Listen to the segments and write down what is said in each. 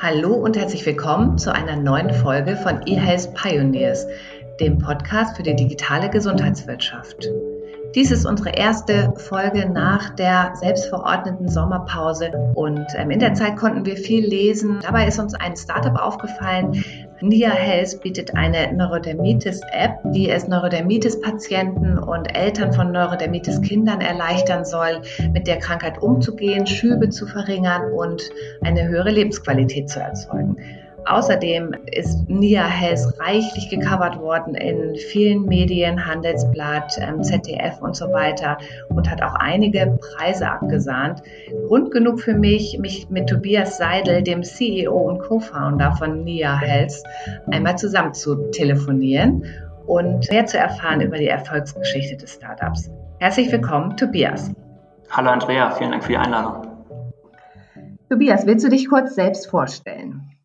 Hallo und herzlich willkommen zu einer neuen Folge von eHealth Pioneers, dem Podcast für die digitale Gesundheitswirtschaft. Dies ist unsere erste Folge nach der selbstverordneten Sommerpause und ähm, in der Zeit konnten wir viel lesen. Dabei ist uns ein Startup aufgefallen. Nia Health bietet eine Neurodermitis-App, die es Neurodermitis-Patienten und Eltern von Neurodermitis-Kindern erleichtern soll, mit der Krankheit umzugehen, Schübe zu verringern und eine höhere Lebensqualität zu erzeugen. Außerdem ist Nia Health reichlich gecovert worden in vielen Medien, Handelsblatt, ähm, ZDF und so weiter und hat auch einige Preise abgesahnt. Grund genug für mich, mich mit Tobias Seidel, dem CEO und Co-Founder von Nia Health, einmal zusammen zu telefonieren und mehr zu erfahren über die Erfolgsgeschichte des Startups. Herzlich willkommen, Tobias. Hallo Andrea, vielen Dank für die Einladung. Tobias, willst du dich kurz selbst vorstellen?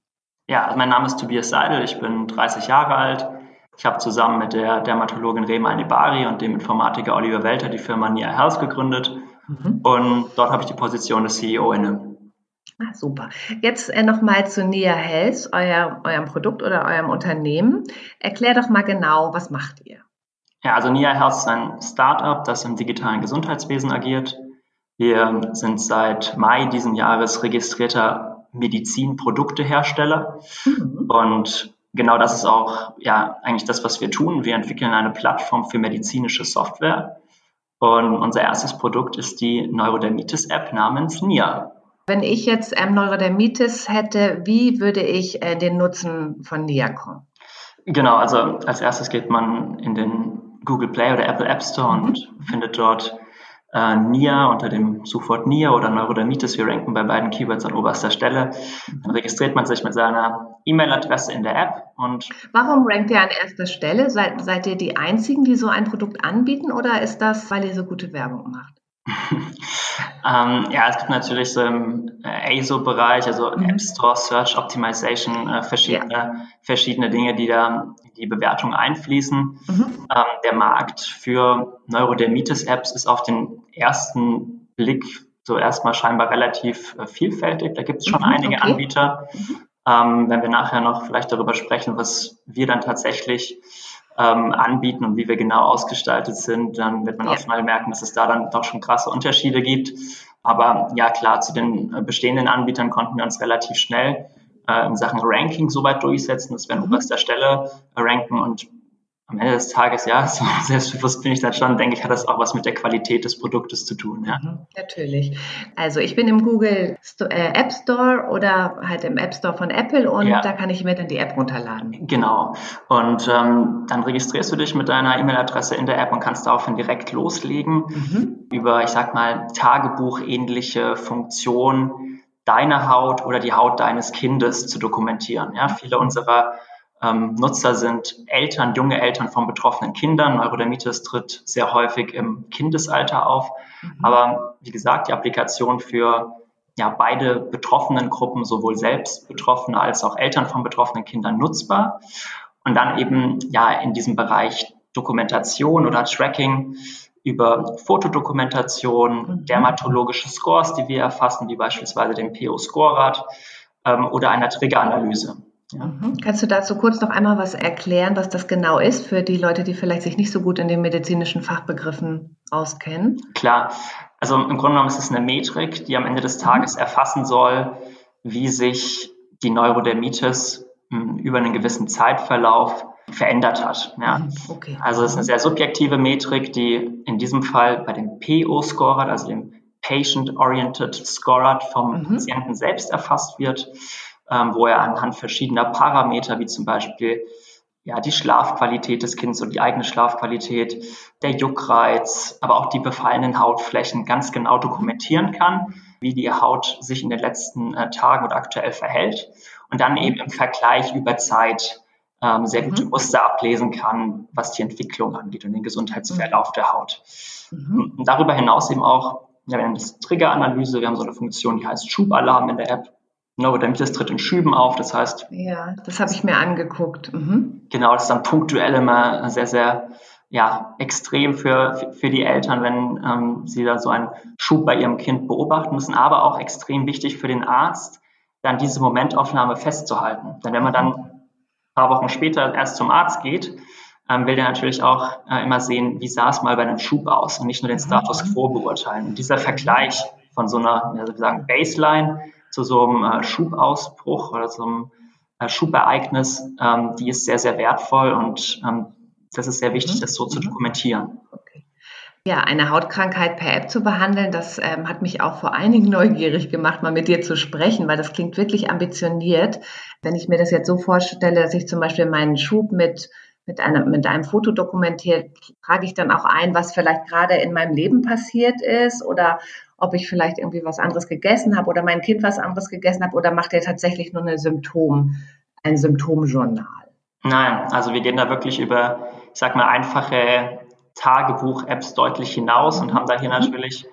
Ja, also mein Name ist Tobias Seidel, ich bin 30 Jahre alt. Ich habe zusammen mit der Dermatologin Rema Anibari und dem Informatiker Oliver Welter die Firma Nia Health gegründet mhm. und dort habe ich die Position des CEO inne. Ah, super. Jetzt äh, nochmal zu Nia Health, euer, eurem Produkt oder eurem Unternehmen. Erklär doch mal genau, was macht ihr? Ja, also Nia Health ist ein Startup, das im digitalen Gesundheitswesen agiert. Wir sind seit Mai diesen Jahres registrierter Medizinproduktehersteller. Mhm. Und genau das ist auch ja eigentlich das, was wir tun. Wir entwickeln eine Plattform für medizinische Software. Und unser erstes Produkt ist die Neurodermitis-App namens NIA. Wenn ich jetzt ähm, Neurodermitis hätte, wie würde ich äh, den Nutzen von NIA kommen? Genau, also als erstes geht man in den Google Play oder Apple App Store mhm. und findet dort äh, NIA unter dem Suchwort NIA oder Neurodermitis. Wir ranken bei beiden Keywords an oberster Stelle. Dann registriert man sich mit seiner E-Mail-Adresse in der App und. Warum rankt ihr an erster Stelle? Seid, seid ihr die einzigen, die so ein Produkt anbieten oder ist das, weil ihr so gute Werbung macht? ähm, ja, es gibt natürlich so im äh, ASO-Bereich, also mhm. App Store Search Optimization, äh, verschiedene, ja. verschiedene Dinge, die da die Bewertung einfließen. Mhm. Ähm, der Markt für Neurodermitis-Apps ist auf den ersten Blick so erstmal scheinbar relativ äh, vielfältig. Da gibt es schon mhm, einige okay. Anbieter. Mhm. Ähm, wenn wir nachher noch vielleicht darüber sprechen, was wir dann tatsächlich ähm, anbieten und wie wir genau ausgestaltet sind, dann wird man ja. auch schnell merken, dass es da dann doch schon krasse Unterschiede gibt. Aber ja, klar, zu den äh, bestehenden Anbietern konnten wir uns relativ schnell äh, in Sachen Ranking soweit durchsetzen, dass wir an mhm. oberster Stelle ranken und am Ende des Tages, ja, so selbstbewusst bin ich dann schon, denke ich, hat das auch was mit der Qualität des Produktes zu tun. Ja. Mhm, natürlich. Also ich bin im Google äh, App Store oder halt im App Store von Apple und ja. da kann ich mir dann die App runterladen. Genau. Und ähm, dann registrierst du dich mit deiner E-Mail-Adresse in der App und kannst daraufhin direkt loslegen mhm. über, ich sag mal, Tagebuch-ähnliche Funktionen deine Haut oder die Haut deines Kindes zu dokumentieren. Ja, viele unserer ähm, Nutzer sind Eltern, junge Eltern von betroffenen Kindern. Neurodermitis tritt sehr häufig im Kindesalter auf. Mhm. Aber wie gesagt, die Applikation für ja, beide betroffenen Gruppen, sowohl selbst Betroffene als auch Eltern von betroffenen Kindern nutzbar. Und dann eben ja in diesem Bereich Dokumentation oder Tracking über Fotodokumentation, mhm. dermatologische Scores, die wir erfassen, wie beispielsweise den PO-Score-Rad ähm, oder einer Triggeranalyse. Ja. Mhm. Kannst du dazu kurz noch einmal was erklären, was das genau ist für die Leute, die vielleicht sich nicht so gut in den medizinischen Fachbegriffen auskennen? Klar, also im Grunde genommen ist es eine Metrik, die am Ende des Tages erfassen soll, wie sich die Neurodermitis hm, über einen gewissen Zeitverlauf verändert hat. Ja. Mhm, okay. Also es ist eine sehr subjektive Metrik, die in diesem Fall bei dem PO-Scorer, also dem Patient-Oriented Scorer vom mhm. Patienten selbst erfasst wird ähm, wo er anhand verschiedener Parameter, wie zum Beispiel ja, die Schlafqualität des Kindes und die eigene Schlafqualität, der Juckreiz, aber auch die befallenen Hautflächen ganz genau dokumentieren kann, wie die Haut sich in den letzten äh, Tagen oder aktuell verhält und dann eben im Vergleich über Zeit ähm, sehr gute mhm. Muster ablesen kann, was die Entwicklung angeht und den Gesundheitsverlauf mhm. der Haut. Mhm. Und darüber hinaus eben auch, ja, wir nennen das Triggeranalyse, wir haben so eine Funktion, die heißt Schubalarm in der App. Neurodermitis tritt in Schüben auf, das heißt. Ja, das habe ich mir angeguckt. Mhm. Genau, das ist dann punktuell immer sehr, sehr ja, extrem für, für die Eltern, wenn ähm, sie da so einen Schub bei ihrem Kind beobachten müssen, aber auch extrem wichtig für den Arzt, dann diese Momentaufnahme festzuhalten. Denn wenn man dann paar Wochen später erst zum Arzt geht, ähm, will der natürlich auch äh, immer sehen, wie sah es mal bei einem Schub aus und nicht nur den Status quo beurteilen. Und dieser Vergleich von so einer, ja, sagen, Baseline zu so einem äh, Schubausbruch oder so einem äh, Schubereignis, ähm, die ist sehr, sehr wertvoll und ähm, das ist sehr wichtig, mhm. das so zu mhm. dokumentieren. Ja, eine Hautkrankheit per App zu behandeln, das ähm, hat mich auch vor allen Dingen neugierig gemacht, mal mit dir zu sprechen, weil das klingt wirklich ambitioniert. Wenn ich mir das jetzt so vorstelle, dass ich zum Beispiel meinen Schub mit mit einem, mit einem Foto dokumentiert, trage ich dann auch ein, was vielleicht gerade in meinem Leben passiert ist oder ob ich vielleicht irgendwie was anderes gegessen habe oder mein Kind was anderes gegessen habe oder macht er tatsächlich nur eine Symptom, ein Symptomjournal? Nein, also wir gehen da wirklich über, ich sag mal, einfache Tagebuch-Apps deutlich hinaus und haben da hier mhm. natürlich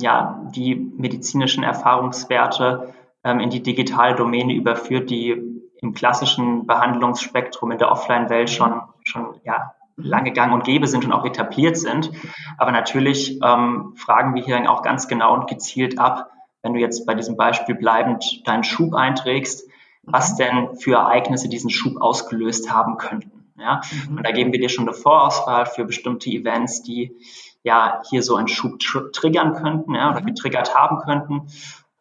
ja die medizinischen Erfahrungswerte ähm, in die digitale Domäne überführt, die im klassischen Behandlungsspektrum in der Offline-Welt schon, schon ja, lange gang und gäbe sind und auch etabliert sind. Aber natürlich ähm, fragen wir hier dann auch ganz genau und gezielt ab, wenn du jetzt bei diesem Beispiel bleibend deinen Schub einträgst, was mhm. denn für Ereignisse diesen Schub ausgelöst haben könnten. Ja? Mhm. Und da geben wir dir schon eine Vorauswahl für bestimmte Events, die ja hier so einen Schub tr triggern könnten ja, oder mhm. getriggert haben könnten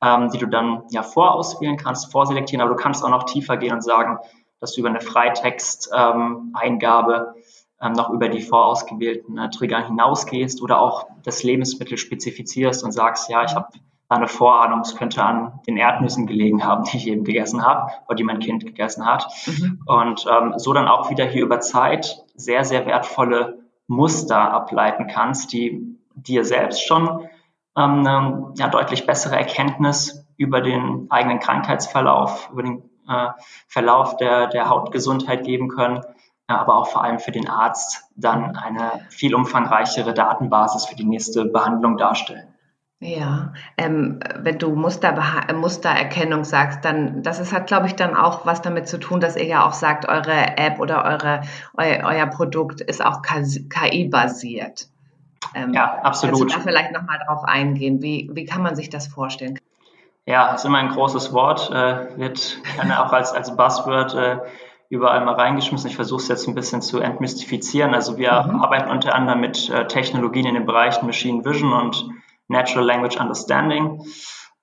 ähm, die du dann ja vorauswählen kannst, vorselektieren, aber du kannst auch noch tiefer gehen und sagen, dass du über eine Freitext-Eingabe ähm, noch über die vorausgewählten äh, Trigger hinausgehst oder auch das Lebensmittel spezifizierst und sagst, ja, ich habe eine Vorahnung, es könnte an den Erdnüssen gelegen haben, die ich eben gegessen habe oder die mein Kind gegessen hat. Mhm. Und ähm, so dann auch wieder hier über Zeit sehr, sehr wertvolle Muster ableiten kannst, die dir selbst schon ähm, eine ja, deutlich bessere Erkenntnis über den eigenen Krankheitsverlauf, über den äh, Verlauf der, der Hautgesundheit geben können, ja, aber auch vor allem für den Arzt dann eine viel umfangreichere Datenbasis für die nächste Behandlung darstellen. Ja, ähm, wenn du Muster, Mustererkennung sagst, dann das ist, hat, glaube ich, dann auch was damit zu tun, dass ihr ja auch sagt, eure App oder eure, eu, euer Produkt ist auch KI-basiert. Ähm, ja, absolut. Kannst du da vielleicht nochmal drauf eingehen? Wie, wie kann man sich das vorstellen? Ja, ist immer ein großes Wort, äh, wird gerne auch als, als Buzzword äh, überall mal reingeschmissen. Ich versuche es jetzt ein bisschen zu entmystifizieren. Also wir mhm. arbeiten unter anderem mit äh, Technologien in den Bereichen Machine Vision und Natural Language Understanding.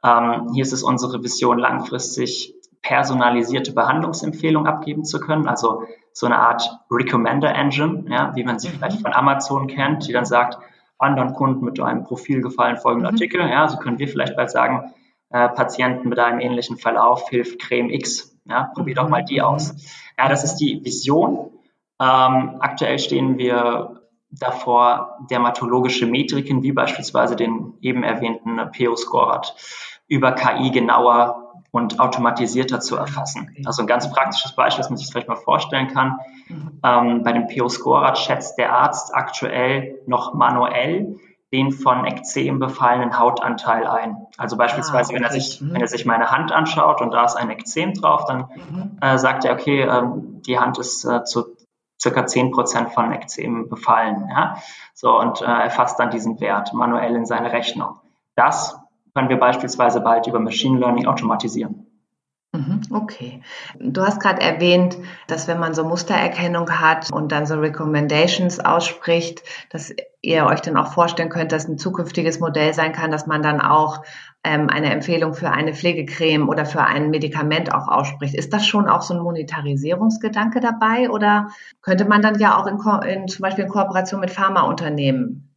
Ähm, hier ist es unsere Vision, langfristig personalisierte Behandlungsempfehlungen abgeben zu können. Also so eine Art Recommender Engine, ja, wie man sie mhm. vielleicht von Amazon kennt, die dann sagt, anderen Kunden mit einem Profil gefallen folgende mhm. Artikel. Ja, so können wir vielleicht bald sagen, äh, Patienten mit einem ähnlichen Verlauf hilft Creme X. Ja, probier doch mal die mhm. aus. Ja, das ist die Vision. Ähm, aktuell stehen wir davor, dermatologische Metriken wie beispielsweise den eben erwähnten PO-Score über KI genauer und automatisierter zu erfassen. Also ein ganz praktisches Beispiel, das man sich vielleicht mal vorstellen kann. Mhm. Ähm, bei dem PO-Scorer schätzt der Arzt aktuell noch manuell den von Ekzem befallenen Hautanteil ein. Also beispielsweise, ah, okay. wenn, er sich, mhm. wenn er sich meine Hand anschaut und da ist ein Ekzem drauf, dann mhm. äh, sagt er, okay, ähm, die Hand ist äh, zu circa 10 Prozent von Ekzem befallen. Ja? So, und äh, erfasst dann diesen Wert manuell in seine Rechnung. Das können wir beispielsweise bald über Machine Learning automatisieren. Mhm, okay. Du hast gerade erwähnt, dass wenn man so Mustererkennung hat und dann so Recommendations ausspricht, dass ihr euch dann auch vorstellen könnt, dass ein zukünftiges Modell sein kann, dass man dann auch ähm, eine Empfehlung für eine Pflegecreme oder für ein Medikament auch ausspricht. Ist das schon auch so ein Monetarisierungsgedanke dabei oder könnte man dann ja auch in, in zum Beispiel in Kooperation mit Pharmaunternehmen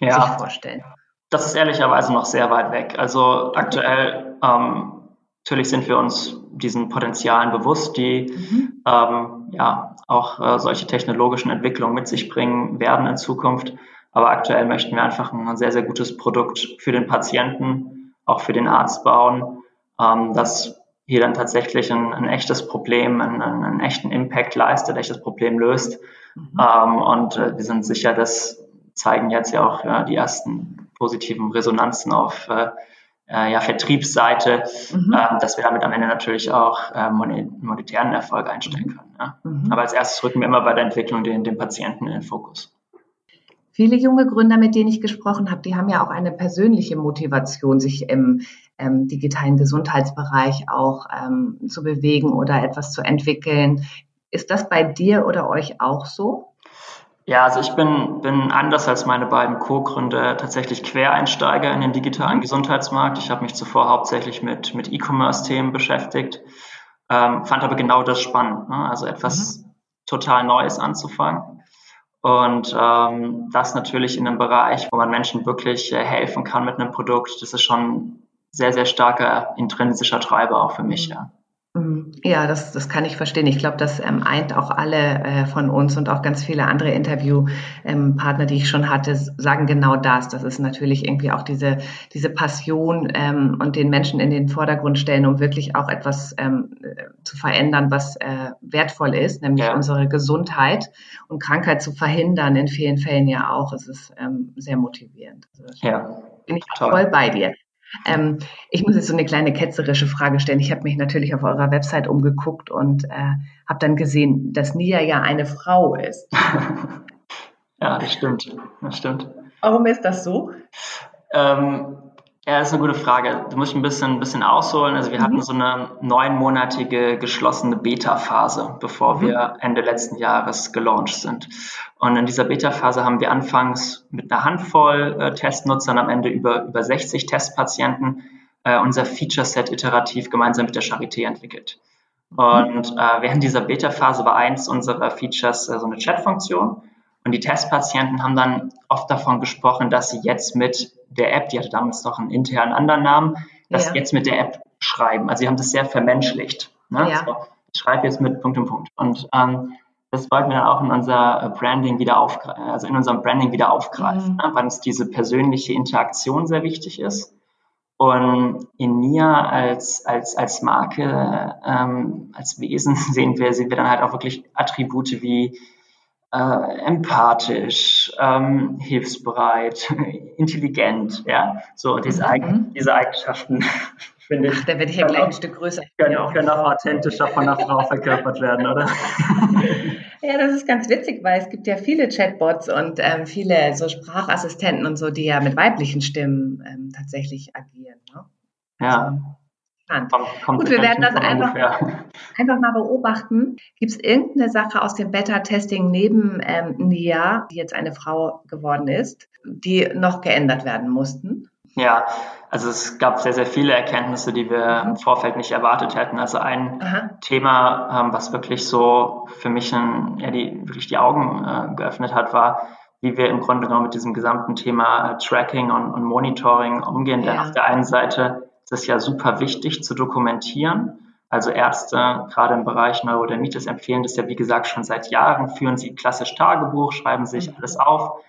ja. sich vorstellen? Das ist ehrlicherweise noch sehr weit weg. Also aktuell ähm, natürlich sind wir uns diesen Potenzialen bewusst, die mhm. ähm, ja auch äh, solche technologischen Entwicklungen mit sich bringen werden in Zukunft. Aber aktuell möchten wir einfach ein sehr, sehr gutes Produkt für den Patienten, auch für den Arzt bauen, ähm, das hier dann tatsächlich ein, ein echtes Problem, einen, einen, echten Impact leistet, echtes Problem löst. Mhm. Ähm, und äh, wir sind sicher, das zeigen jetzt ja auch ja, die ersten positiven Resonanzen auf äh, äh, ja, Vertriebsseite, mhm. äh, dass wir damit am Ende natürlich auch äh, monetären Erfolg einstellen können. Ja. Mhm. Aber als erstes rücken wir immer bei der Entwicklung den, den Patienten in den Fokus. Viele junge Gründer, mit denen ich gesprochen habe, die haben ja auch eine persönliche Motivation, sich im, ähm, digitalen Gesundheitsbereich auch ähm, zu bewegen oder etwas zu entwickeln. Ist das bei dir oder euch auch so? Ja, also ich bin, bin anders als meine beiden Co-Gründer tatsächlich Quereinsteiger in den digitalen Gesundheitsmarkt. Ich habe mich zuvor hauptsächlich mit, mit E-Commerce-Themen beschäftigt, ähm, fand aber genau das spannend, ne? also etwas mhm. total Neues anzufangen. Und ähm, das natürlich in einem Bereich, wo man Menschen wirklich äh, helfen kann mit einem Produkt, das ist schon sehr, sehr starker intrinsischer Treiber auch für mich, ja. Mhm. Ja, das, das kann ich verstehen. Ich glaube, das ähm, eint auch alle äh, von uns und auch ganz viele andere Interviewpartner, ähm, die ich schon hatte, sagen genau das. Das ist natürlich irgendwie auch diese, diese Passion ähm, und den Menschen in den Vordergrund stellen, um wirklich auch etwas ähm, zu verändern, was äh, wertvoll ist, nämlich ja. unsere Gesundheit und Krankheit zu verhindern, in vielen Fällen ja auch. Es ist ähm, sehr motivierend. Also, ja. Bin ich Toll. voll bei dir. Ähm, ich muss jetzt so eine kleine ketzerische Frage stellen. Ich habe mich natürlich auf eurer Website umgeguckt und äh, habe dann gesehen, dass Nia ja eine Frau ist. ja, das stimmt. Das stimmt. Warum ist das so? Ähm, ja, das ist eine gute Frage. Du musst ein bisschen, ein bisschen ausholen. Also wir mhm. hatten so eine neunmonatige geschlossene Beta-Phase, bevor mhm. wir Ende letzten Jahres gelauncht sind. Und in dieser Beta-Phase haben wir anfangs mit einer Handvoll äh, Testnutzern, am Ende über, über 60 Testpatienten, äh, unser Feature-Set iterativ gemeinsam mit der Charité entwickelt. Mhm. Und äh, während dieser Beta-Phase war eins unserer Features äh, so eine Chat-Funktion. Und die Testpatienten haben dann oft davon gesprochen, dass sie jetzt mit der App, die hatte damals noch einen internen anderen Namen, dass ja. sie jetzt mit der App schreiben. Also sie haben das sehr vermenschlicht. Ne? Ja. So, ich schreibe jetzt mit Punkt und Punkt. Und ähm, das wollten wir dann auch in unser Branding wieder aufgreifen, also in unserem Branding wieder aufgreifen, mhm. ne? weil uns diese persönliche Interaktion sehr wichtig ist. Und in Nia als, als, als Marke, ähm, als Wesen sehen wir, sehen wir dann halt auch wirklich Attribute wie äh, empathisch, ähm, hilfsbereit, intelligent, ja, so diese, mhm. diese Eigenschaften finde ich. Ach, da werde ich ja gleich ein Stück größer. Können auch, können auch authentischer von einer Frau verkörpert werden, oder? Ja, das ist ganz witzig, weil es gibt ja viele Chatbots und ähm, viele so Sprachassistenten und so, die ja mit weiblichen Stimmen ähm, tatsächlich agieren. Ne? Ja. Also, Kommt, Gut, wir werden das einfach, einfach mal beobachten. Gibt es irgendeine Sache aus dem Beta-Testing neben ähm, Nia, die jetzt eine Frau geworden ist, die noch geändert werden mussten? Ja, also es gab sehr, sehr viele Erkenntnisse, die wir mhm. im Vorfeld nicht erwartet hätten. Also ein Aha. Thema, ähm, was wirklich so für mich ein, ja, die, wirklich die Augen äh, geöffnet hat, war, wie wir im Grunde genommen mit diesem gesamten Thema äh, Tracking und, und Monitoring umgehen. Ja. Denn auf der einen Seite es ist ja super wichtig zu dokumentieren. Also Ärzte, gerade im Bereich Neurodermitis, empfehlen das ja, wie gesagt, schon seit Jahren, führen sie klassisch Tagebuch, schreiben sich mhm. alles auf. Auf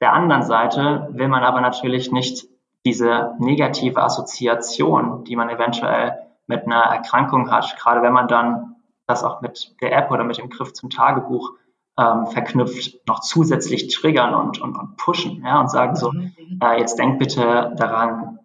der anderen Seite will man aber natürlich nicht diese negative Assoziation, die man eventuell mit einer Erkrankung hat, gerade wenn man dann das auch mit der App oder mit dem Griff zum Tagebuch ähm, verknüpft, noch zusätzlich triggern und, und, und pushen ja, und sagen so, mhm. äh, jetzt denk bitte daran,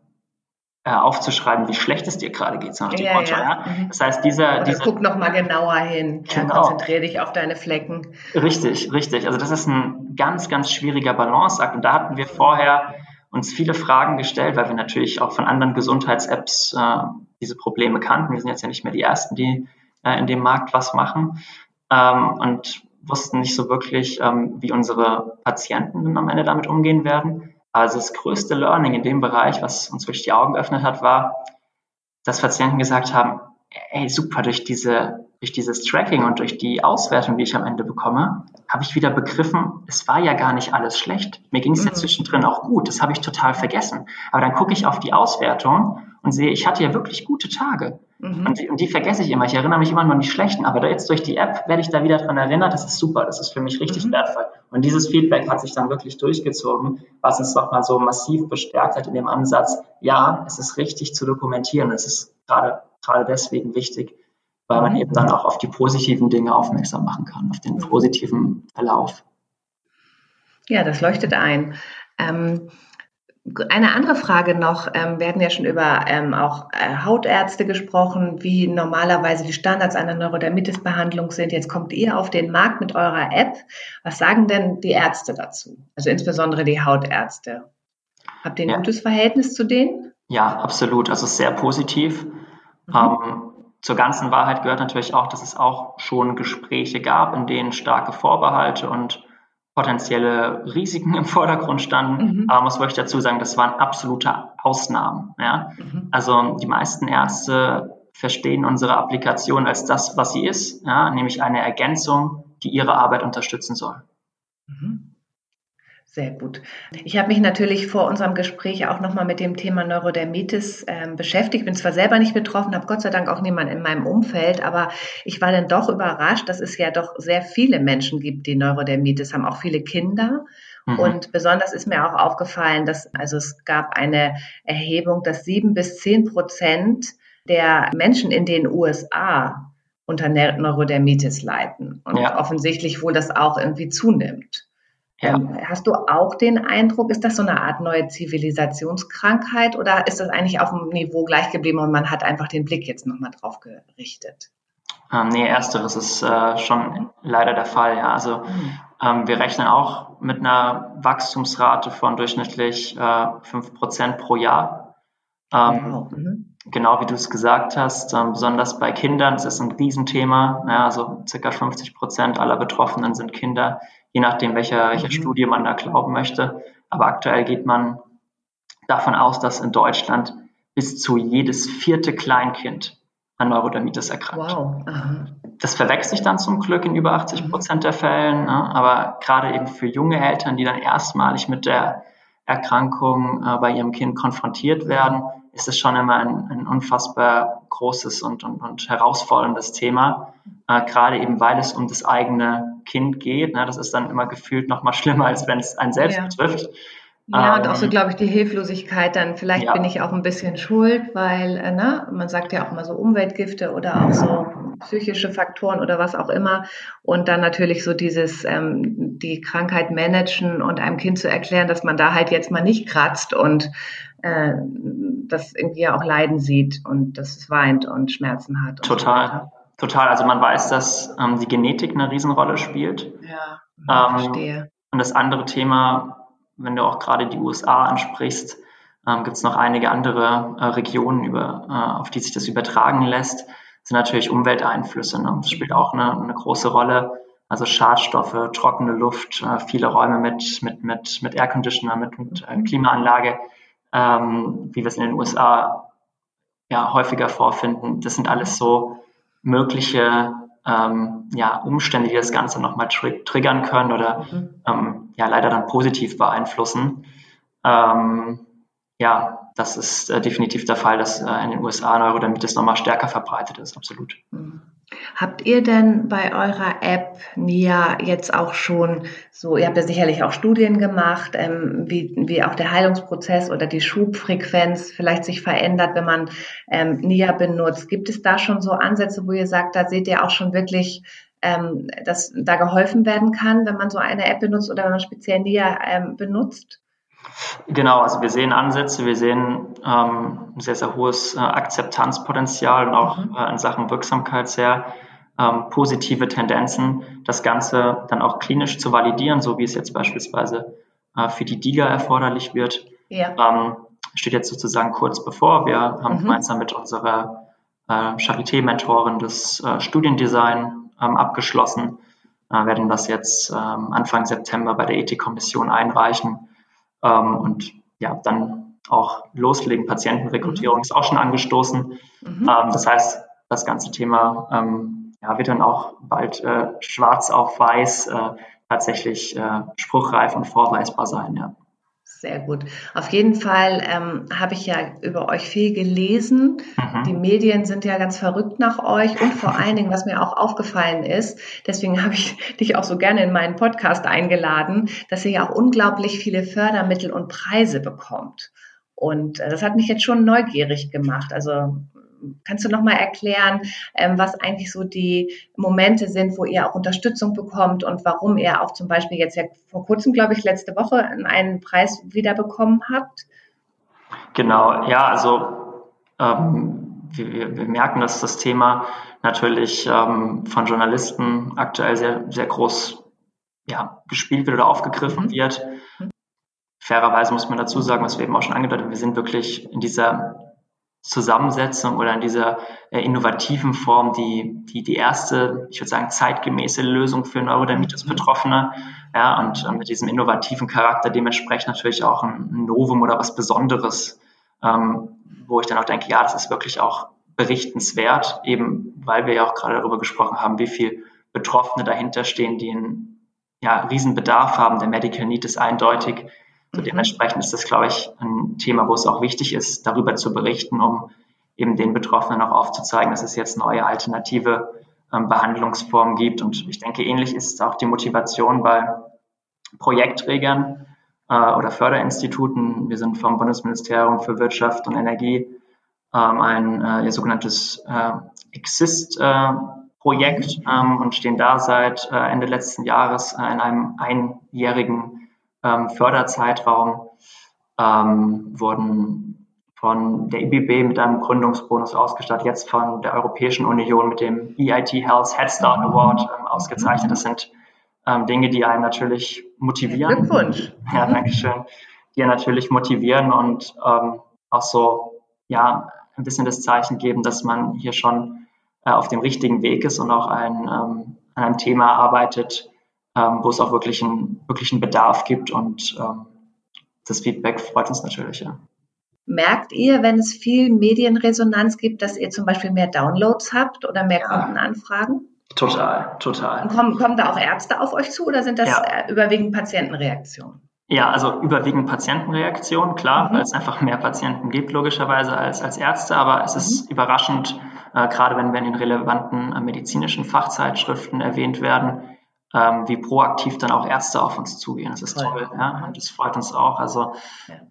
äh, aufzuschreiben, wie schlecht es dir gerade geht, nach dem ja, Motto. Ja. Mhm. Das heißt, dieser, Oder dieser guck noch mal genauer hin. Genau. Ja, konzentriere dich auf deine Flecken. Richtig, richtig. Also das ist ein ganz, ganz schwieriger Balanceakt. Und da hatten wir vorher uns viele Fragen gestellt, weil wir natürlich auch von anderen Gesundheits-Apps äh, diese Probleme kannten. Wir sind jetzt ja nicht mehr die Ersten, die äh, in dem Markt was machen. Ähm, und wussten nicht so wirklich, ähm, wie unsere Patienten dann am Ende damit umgehen werden. Also das größte Learning in dem Bereich, was uns wirklich die Augen geöffnet hat, war, dass Patienten gesagt haben, ey, super, durch diese, durch dieses Tracking und durch die Auswertung, die ich am Ende bekomme, habe ich wieder begriffen, es war ja gar nicht alles schlecht. Mir ging es ja mhm. zwischendrin auch gut. Das habe ich total vergessen. Aber dann gucke ich auf die Auswertung und sehe, ich hatte ja wirklich gute Tage. Mhm. Und, die, und, die, vergesse ich immer. Ich erinnere mich immer nur an die schlechten, aber jetzt durch die App werde ich da wieder dran erinnert. Das ist super. Das ist für mich richtig mhm. wertvoll. Und dieses Feedback hat sich dann wirklich durchgezogen, was uns nochmal so massiv bestärkt hat in dem Ansatz, ja, es ist richtig zu dokumentieren. Es ist gerade, gerade deswegen wichtig, weil man eben dann auch auf die positiven Dinge aufmerksam machen kann, auf den positiven Verlauf. Ja, das leuchtet ein. Ähm, eine andere Frage noch. Ähm, wir hatten ja schon über ähm, auch äh, Hautärzte gesprochen, wie normalerweise die Standards einer Neurodermitis-Behandlung sind. Jetzt kommt ihr auf den Markt mit eurer App. Was sagen denn die Ärzte dazu? Also insbesondere die Hautärzte. Habt ihr ein ja. gutes Verhältnis zu denen? Ja, absolut. Also sehr positiv. Mhm. Ähm, zur ganzen Wahrheit gehört natürlich auch, dass es auch schon Gespräche gab, in denen starke Vorbehalte und potenzielle Risiken im Vordergrund standen. Mhm. Aber muss wirklich dazu sagen, das waren absolute Ausnahmen. Ja? Mhm. Also die meisten Ärzte verstehen unsere Applikation als das, was sie ist, ja? nämlich eine Ergänzung, die ihre Arbeit unterstützen soll. Mhm. Sehr gut. Ich habe mich natürlich vor unserem Gespräch auch nochmal mit dem Thema Neurodermitis äh, beschäftigt. Bin zwar selber nicht betroffen, habe Gott sei Dank auch niemanden in meinem Umfeld, aber ich war dann doch überrascht, dass es ja doch sehr viele Menschen gibt, die Neurodermitis haben, auch viele Kinder. Mhm. Und besonders ist mir auch aufgefallen, dass also es gab eine Erhebung, dass sieben bis zehn Prozent der Menschen in den USA unter Neurodermitis leiden und ja. offensichtlich wohl das auch irgendwie zunimmt. Ja. Ähm, hast du auch den Eindruck, ist das so eine Art neue Zivilisationskrankheit oder ist das eigentlich auf dem Niveau gleich geblieben und man hat einfach den Blick jetzt nochmal drauf gerichtet? Ähm, nee, ersteres ist äh, schon leider der Fall. Ja. Also mhm. ähm, wir rechnen auch mit einer Wachstumsrate von durchschnittlich äh, 5% pro Jahr. Ähm, mhm. Genau wie du es gesagt hast, ähm, besonders bei Kindern, das ist ein Riesenthema. Ja, also circa 50 Prozent aller Betroffenen sind Kinder je nachdem, welcher, welcher mhm. Studie man da glauben möchte. Aber aktuell geht man davon aus, dass in Deutschland bis zu jedes vierte Kleinkind an Neurodermitis erkrankt. Wow. Das verwechselt sich dann zum Glück in über 80 mhm. Prozent mhm. der Fällen, ne? aber gerade eben für junge Eltern, die dann erstmalig mit der Erkrankung äh, bei ihrem Kind konfrontiert werden, ist es schon immer ein, ein unfassbar großes und, und, und herausforderndes Thema, äh, gerade eben weil es um das eigene Kind geht. Ne? Das ist dann immer gefühlt noch mal schlimmer, als wenn es einen selbst ja. betrifft. Ja, und auch so, ähm, glaube ich, die Hilflosigkeit dann, vielleicht ja. bin ich auch ein bisschen schuld, weil, äh, ne, man sagt ja auch immer so Umweltgifte oder auch so psychische Faktoren oder was auch immer. Und dann natürlich so dieses, ähm, die Krankheit managen und einem Kind zu erklären, dass man da halt jetzt mal nicht kratzt und äh, das irgendwie auch Leiden sieht und das es weint und Schmerzen hat. Total. So Total. Also man weiß, dass ähm, die Genetik eine Riesenrolle spielt. Ja, ähm, verstehe. Und das andere Thema, wenn du auch gerade die USA ansprichst, ähm, gibt es noch einige andere äh, Regionen, über, äh, auf die sich das übertragen lässt, sind natürlich Umwelteinflüsse. Ne? Das spielt auch eine, eine große Rolle. Also Schadstoffe, trockene Luft, äh, viele Räume mit, mit, mit, mit Airconditioner, mit, mit äh, Klimaanlage, ähm, wie wir es in den USA ja häufiger vorfinden. Das sind alles so mögliche ähm, ja, Umstände, die das Ganze nochmal tri triggern können oder mhm. ähm, ja leider dann positiv beeinflussen. Ähm, ja, das ist äh, definitiv der Fall, dass äh, in den USA Neurodermitis nochmal stärker verbreitet ist, absolut. Mhm. Habt ihr denn bei eurer App NIA jetzt auch schon so, ihr habt ja sicherlich auch Studien gemacht, ähm, wie, wie auch der Heilungsprozess oder die Schubfrequenz vielleicht sich verändert, wenn man ähm, NIA benutzt. Gibt es da schon so Ansätze, wo ihr sagt, da seht ihr auch schon wirklich, ähm, dass da geholfen werden kann, wenn man so eine App benutzt oder wenn man speziell NIA ähm, benutzt? Genau, also wir sehen Ansätze, wir sehen ähm, sehr, sehr hohes äh, Akzeptanzpotenzial und auch mhm. äh, in Sachen Wirksamkeit sehr ähm, positive Tendenzen, das Ganze dann auch klinisch zu validieren, so wie es jetzt beispielsweise äh, für die DIGA erforderlich wird. Ja. Ähm, steht jetzt sozusagen kurz bevor. Wir haben mhm. gemeinsam mit unserer äh, Charité-Mentorin das äh, Studiendesign ähm, abgeschlossen, äh, werden das jetzt ähm, Anfang September bei der Ethikkommission einreichen ähm, und ja, dann auch loslegen. Patientenrekrutierung mhm. ist auch schon angestoßen. Mhm. Ähm, das heißt, das ganze Thema ähm, ja, wird dann auch bald äh, schwarz auf weiß äh, tatsächlich äh, spruchreif und vorweisbar sein. Ja. Sehr gut. Auf jeden Fall ähm, habe ich ja über euch viel gelesen. Mhm. Die Medien sind ja ganz verrückt nach euch und vor allen Dingen, was mir auch aufgefallen ist, deswegen habe ich dich auch so gerne in meinen Podcast eingeladen, dass ihr ja auch unglaublich viele Fördermittel und Preise bekommt. Und äh, das hat mich jetzt schon neugierig gemacht. Also kannst du noch mal erklären, ähm, was eigentlich so die Momente sind, wo ihr auch Unterstützung bekommt und warum ihr auch zum Beispiel jetzt ja vor kurzem, glaube ich, letzte Woche einen Preis wiederbekommen habt? Genau, ja, also ähm, wir, wir, merken, dass das Thema natürlich ähm, von Journalisten aktuell sehr, sehr groß ja, gespielt wird oder aufgegriffen mhm. wird. fairerweise muss man dazu sagen, was wir eben auch schon angedeutet haben, wir sind wirklich in dieser Zusammensetzung oder in dieser äh, innovativen Form die, die, die erste, ich würde sagen, zeitgemäße Lösung für Neurodermitis-Betroffene. Ja, und äh, mit diesem innovativen Charakter dementsprechend natürlich auch ein Novum oder was Besonderes, ähm, wo ich dann auch denke, ja, das ist wirklich auch berichtenswert, eben weil wir ja auch gerade darüber gesprochen haben, wie viel Betroffene dahinter stehen, die einen ja, Riesenbedarf haben. Der Medical Need ist eindeutig. So mhm. dementsprechend ist das, glaube ich, ein Thema, wo es auch wichtig ist, darüber zu berichten, um eben den Betroffenen auch aufzuzeigen, dass es jetzt neue alternative ähm, Behandlungsformen gibt. Und ich denke, ähnlich ist auch die Motivation bei Projektträgern äh, oder Förderinstituten. Wir sind vom Bundesministerium für Wirtschaft und Energie ähm, ein äh, sogenanntes äh, Exist äh, Projekt ähm, und stehen da seit äh, Ende letzten Jahres äh, in einem einjährigen ähm, Förderzeitraum ähm, wurden von der IBB mit einem Gründungsbonus ausgestattet, jetzt von der Europäischen Union mit dem EIT Health Head Start Award ähm, ausgezeichnet. Das sind ähm, Dinge, die einen natürlich motivieren. Glückwunsch. Ja, danke schön. Die einen natürlich motivieren und ähm, auch so, ja, ein bisschen das Zeichen geben, dass man hier schon äh, auf dem richtigen Weg ist und auch ein, ähm, an einem Thema arbeitet, ähm, wo es auch wirklich, ein, wirklich einen Bedarf gibt und ähm, das Feedback freut uns natürlich, ja. Merkt ihr, wenn es viel Medienresonanz gibt, dass ihr zum Beispiel mehr Downloads habt oder mehr ja. Kundenanfragen? Total, total. Und kommen, kommen da auch Ärzte auf euch zu oder sind das ja. Äh, überwiegend Patientenreaktionen? Ja, also überwiegend Patientenreaktionen, klar, mhm. weil es einfach mehr Patienten gibt, logischerweise, als, als Ärzte. Aber es ist mhm. überraschend, äh, gerade wenn wir in den relevanten äh, medizinischen Fachzeitschriften erwähnt werden, ähm, wie proaktiv dann auch Ärzte auf uns zugehen. Das ist toll, ja, und das freut uns auch. Also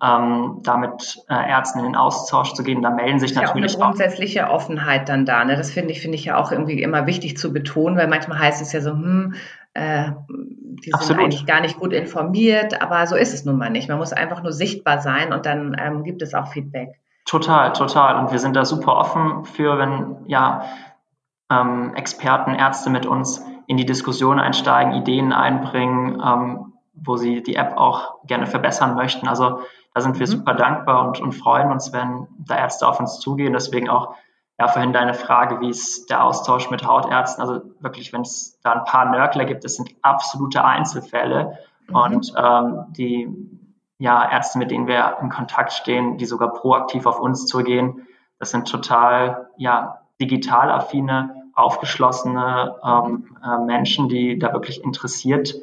ähm, damit äh, Ärzten in den Austausch zu gehen, da melden sich natürlich ja auch eine grundsätzliche auch. Offenheit dann da. Ne? Das finde ich finde ich ja auch irgendwie immer wichtig zu betonen, weil manchmal heißt es ja so, hm, äh, die Absolut. sind eigentlich gar nicht gut informiert, aber so ist es nun mal nicht. Man muss einfach nur sichtbar sein und dann ähm, gibt es auch Feedback. Total, total. Und wir sind da super offen für, wenn ja ähm, Experten, Ärzte mit uns in die Diskussion einsteigen, Ideen einbringen, ähm, wo sie die App auch gerne verbessern möchten. Also da sind wir mhm. super dankbar und, und freuen uns, wenn da Ärzte auf uns zugehen. Deswegen auch ja, vorhin deine Frage, wie ist der Austausch mit Hautärzten? Also wirklich, wenn es da ein paar Nörgler gibt, das sind absolute Einzelfälle. Mhm. Und ähm, die ja, Ärzte, mit denen wir in Kontakt stehen, die sogar proaktiv auf uns zugehen, das sind total ja, digital affine aufgeschlossene ähm, äh, Menschen, die da wirklich interessiert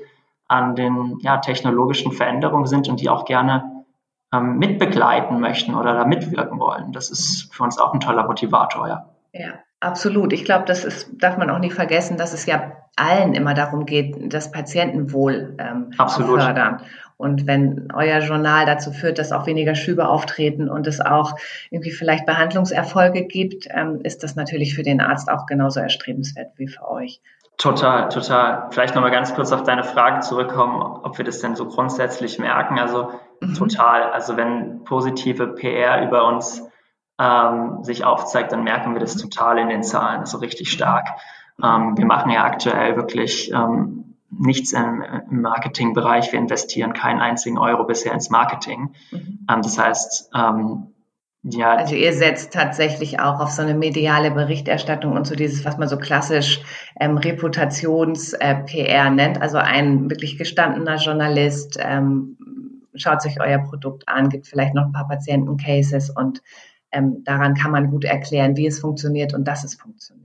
an den ja, technologischen Veränderungen sind und die auch gerne ähm, mitbegleiten möchten oder da mitwirken wollen. Das ist für uns auch ein toller Motivator, ja. Ja, absolut. Ich glaube, das ist, darf man auch nicht vergessen, dass es ja allen immer darum geht, das Patientenwohl ähm, zu fördern. Und wenn euer Journal dazu führt, dass auch weniger Schübe auftreten und es auch irgendwie vielleicht Behandlungserfolge gibt, ähm, ist das natürlich für den Arzt auch genauso erstrebenswert wie für euch. Total, total. Vielleicht nochmal ganz kurz auf deine Frage zurückkommen, ob wir das denn so grundsätzlich merken. Also mhm. total. Also wenn positive PR über uns ähm, sich aufzeigt, dann merken wir das total in den Zahlen, also richtig stark. Ähm, wir machen ja aktuell wirklich ähm, nichts im, im Marketingbereich. Wir investieren keinen einzigen Euro bisher ins Marketing. Mhm. Ähm, das heißt, ähm, ja. Also ihr setzt tatsächlich auch auf so eine mediale Berichterstattung und so dieses, was man so klassisch ähm, Reputations-PR äh, nennt. Also ein wirklich gestandener Journalist ähm, schaut sich euer Produkt an, gibt vielleicht noch ein paar Patienten-Cases und ähm, daran kann man gut erklären, wie es funktioniert und dass es funktioniert.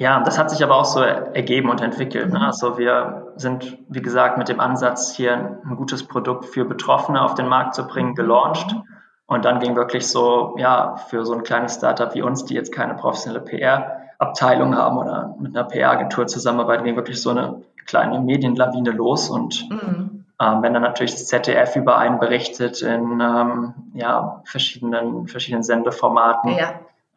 Ja, das hat sich aber auch so ergeben und entwickelt. Ne? Also wir sind, wie gesagt, mit dem Ansatz, hier ein gutes Produkt für Betroffene auf den Markt zu bringen, gelauncht. Und dann ging wirklich so, ja, für so ein kleines Startup wie uns, die jetzt keine professionelle PR-Abteilung haben oder mit einer PR-Agentur zusammenarbeiten, ging wirklich so eine kleine Medienlawine los. Und mhm. ähm, wenn dann natürlich das ZDF über einen berichtet in ähm, ja, verschiedenen, verschiedenen Sendeformaten, ja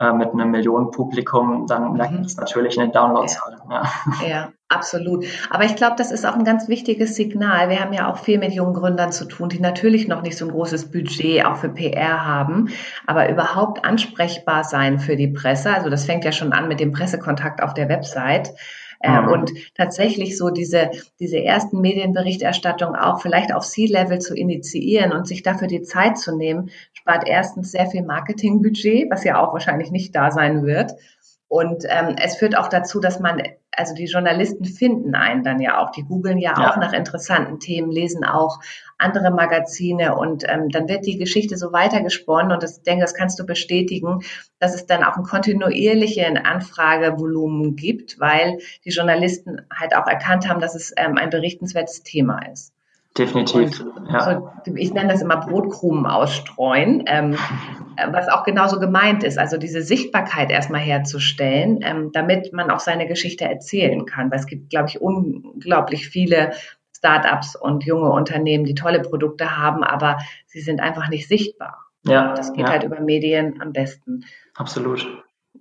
äh, mit einem Millionenpublikum, dann merkt man mhm. das natürlich in den Downloadzahlen. Ja. ja. ja, absolut. Aber ich glaube, das ist auch ein ganz wichtiges Signal. Wir haben ja auch viel mit jungen Gründern zu tun, die natürlich noch nicht so ein großes Budget auch für PR haben, aber überhaupt ansprechbar sein für die Presse. Also das fängt ja schon an mit dem Pressekontakt auf der Website mhm. Und tatsächlich so diese, diese ersten Medienberichterstattungen auch vielleicht auf C-Level zu initiieren und sich dafür die Zeit zu nehmen, spart erstens sehr viel Marketingbudget, was ja auch wahrscheinlich nicht da sein wird. Und ähm, es führt auch dazu, dass man, also die Journalisten finden einen dann ja auch, die googeln ja, ja. auch nach interessanten Themen, lesen auch andere Magazine und ähm, dann wird die Geschichte so weitergesponnen und das, ich denke, das kannst du bestätigen, dass es dann auch ein kontinuierlichen Anfragevolumen gibt, weil die Journalisten halt auch erkannt haben, dass es ähm, ein berichtenswertes Thema ist. Definitiv. Und ja. So, ich nenne das immer Brotkrumen ausstreuen, ähm, was auch genauso gemeint ist. Also diese Sichtbarkeit erstmal herzustellen, ähm, damit man auch seine Geschichte erzählen kann. Weil es gibt, glaube ich, unglaublich viele Startups und junge Unternehmen, die tolle Produkte haben, aber sie sind einfach nicht sichtbar. Ja. Das geht ja. halt über Medien am besten. Absolut.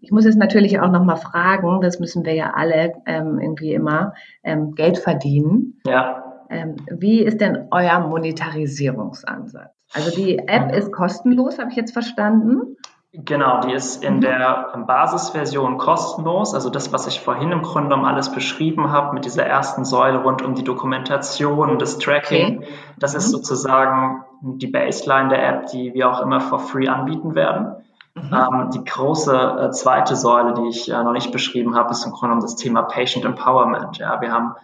Ich muss jetzt natürlich auch nochmal fragen, das müssen wir ja alle ähm, irgendwie immer, ähm, Geld verdienen. Ja. Ähm, wie ist denn euer Monetarisierungsansatz? Also die App ist kostenlos, habe ich jetzt verstanden. Genau, die ist in mhm. der Basisversion kostenlos. Also das, was ich vorhin im Grunde genommen alles beschrieben habe, mit dieser ersten Säule rund um die Dokumentation, das Tracking, okay. das ist mhm. sozusagen die Baseline der App, die wir auch immer for free anbieten werden. Mhm. Ähm, die große äh, zweite Säule, die ich äh, noch nicht beschrieben habe, ist im Grunde genommen das Thema Patient Empowerment. Ja, wir haben